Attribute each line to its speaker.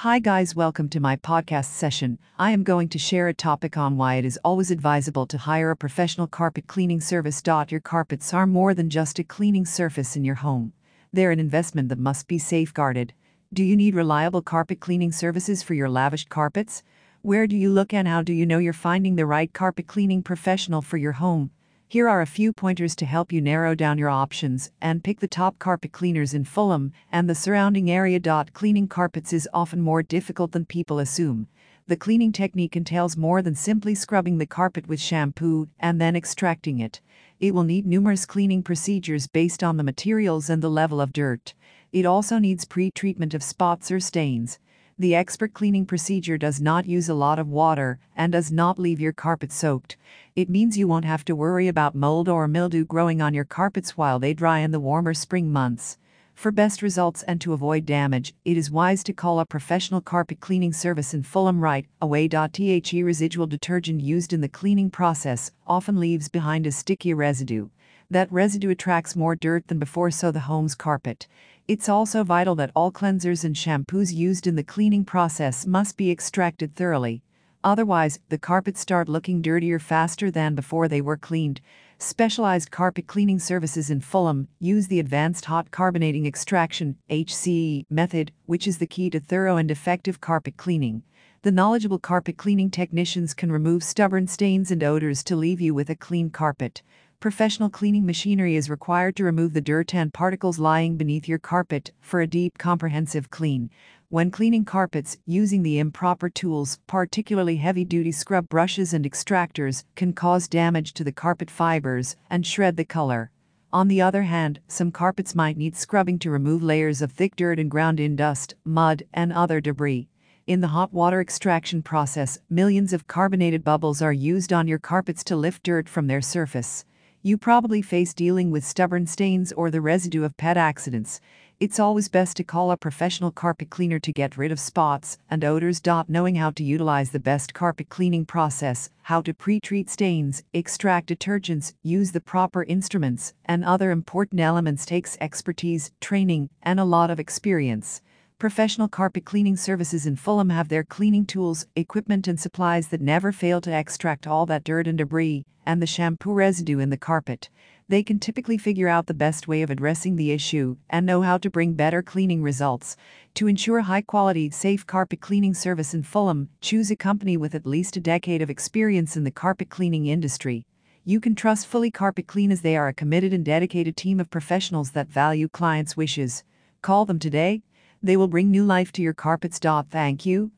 Speaker 1: Hi, guys, welcome to my podcast session. I am going to share a topic on why it is always advisable to hire a professional carpet cleaning service. Your carpets are more than just a cleaning surface in your home, they're an investment that must be safeguarded. Do you need reliable carpet cleaning services for your lavish carpets? Where do you look and how do you know you're finding the right carpet cleaning professional for your home? Here are a few pointers to help you narrow down your options and pick the top carpet cleaners in Fulham and the surrounding area. Cleaning carpets is often more difficult than people assume. The cleaning technique entails more than simply scrubbing the carpet with shampoo and then extracting it. It will need numerous cleaning procedures based on the materials and the level of dirt. It also needs pre treatment of spots or stains. The expert cleaning procedure does not use a lot of water and does not leave your carpet soaked. It means you won't have to worry about mold or mildew growing on your carpets while they dry in the warmer spring months. For best results and to avoid damage, it is wise to call a professional carpet cleaning service in Fulham right away. The residual detergent used in the cleaning process often leaves behind a sticky residue. That residue attracts more dirt than before, so the home's carpet. It's also vital that all cleansers and shampoos used in the cleaning process must be extracted thoroughly. Otherwise, the carpets start looking dirtier faster than before they were cleaned. Specialized carpet cleaning services in Fulham use the Advanced Hot Carbonating Extraction HCE method, which is the key to thorough and effective carpet cleaning. The knowledgeable carpet cleaning technicians can remove stubborn stains and odors to leave you with a clean carpet professional cleaning machinery is required to remove the dirt and particles lying beneath your carpet for a deep, comprehensive clean. When cleaning carpets, using the improper tools, particularly heavy duty scrub brushes and extractors, can cause damage to the carpet fibers and shred the color. On the other hand, some carpets might need scrubbing to remove layers of thick dirt and ground in dust, mud, and other debris. In the hot water extraction process, millions of carbonated bubbles are used on your carpets to lift dirt from their surface you probably face dealing with stubborn stains or the residue of pet accidents. It's always best to call a professional carpet cleaner to get rid of spots and odors. Knowing how to utilize the best carpet cleaning process, how to pre treat stains, extract detergents, use the proper instruments, and other important elements takes expertise, training, and a lot of experience. Professional carpet cleaning services in Fulham have their cleaning tools, equipment, and supplies that never fail to extract all that dirt and debris and the shampoo residue in the carpet. They can typically figure out the best way of addressing the issue and know how to bring better cleaning results. To ensure high quality, safe carpet cleaning service in Fulham, choose a company with at least a decade of experience in the carpet cleaning industry. You can trust Fully Carpet Clean as they are a committed and dedicated team of professionals that value clients' wishes. Call them today they will bring new life to your carpets. Thank you.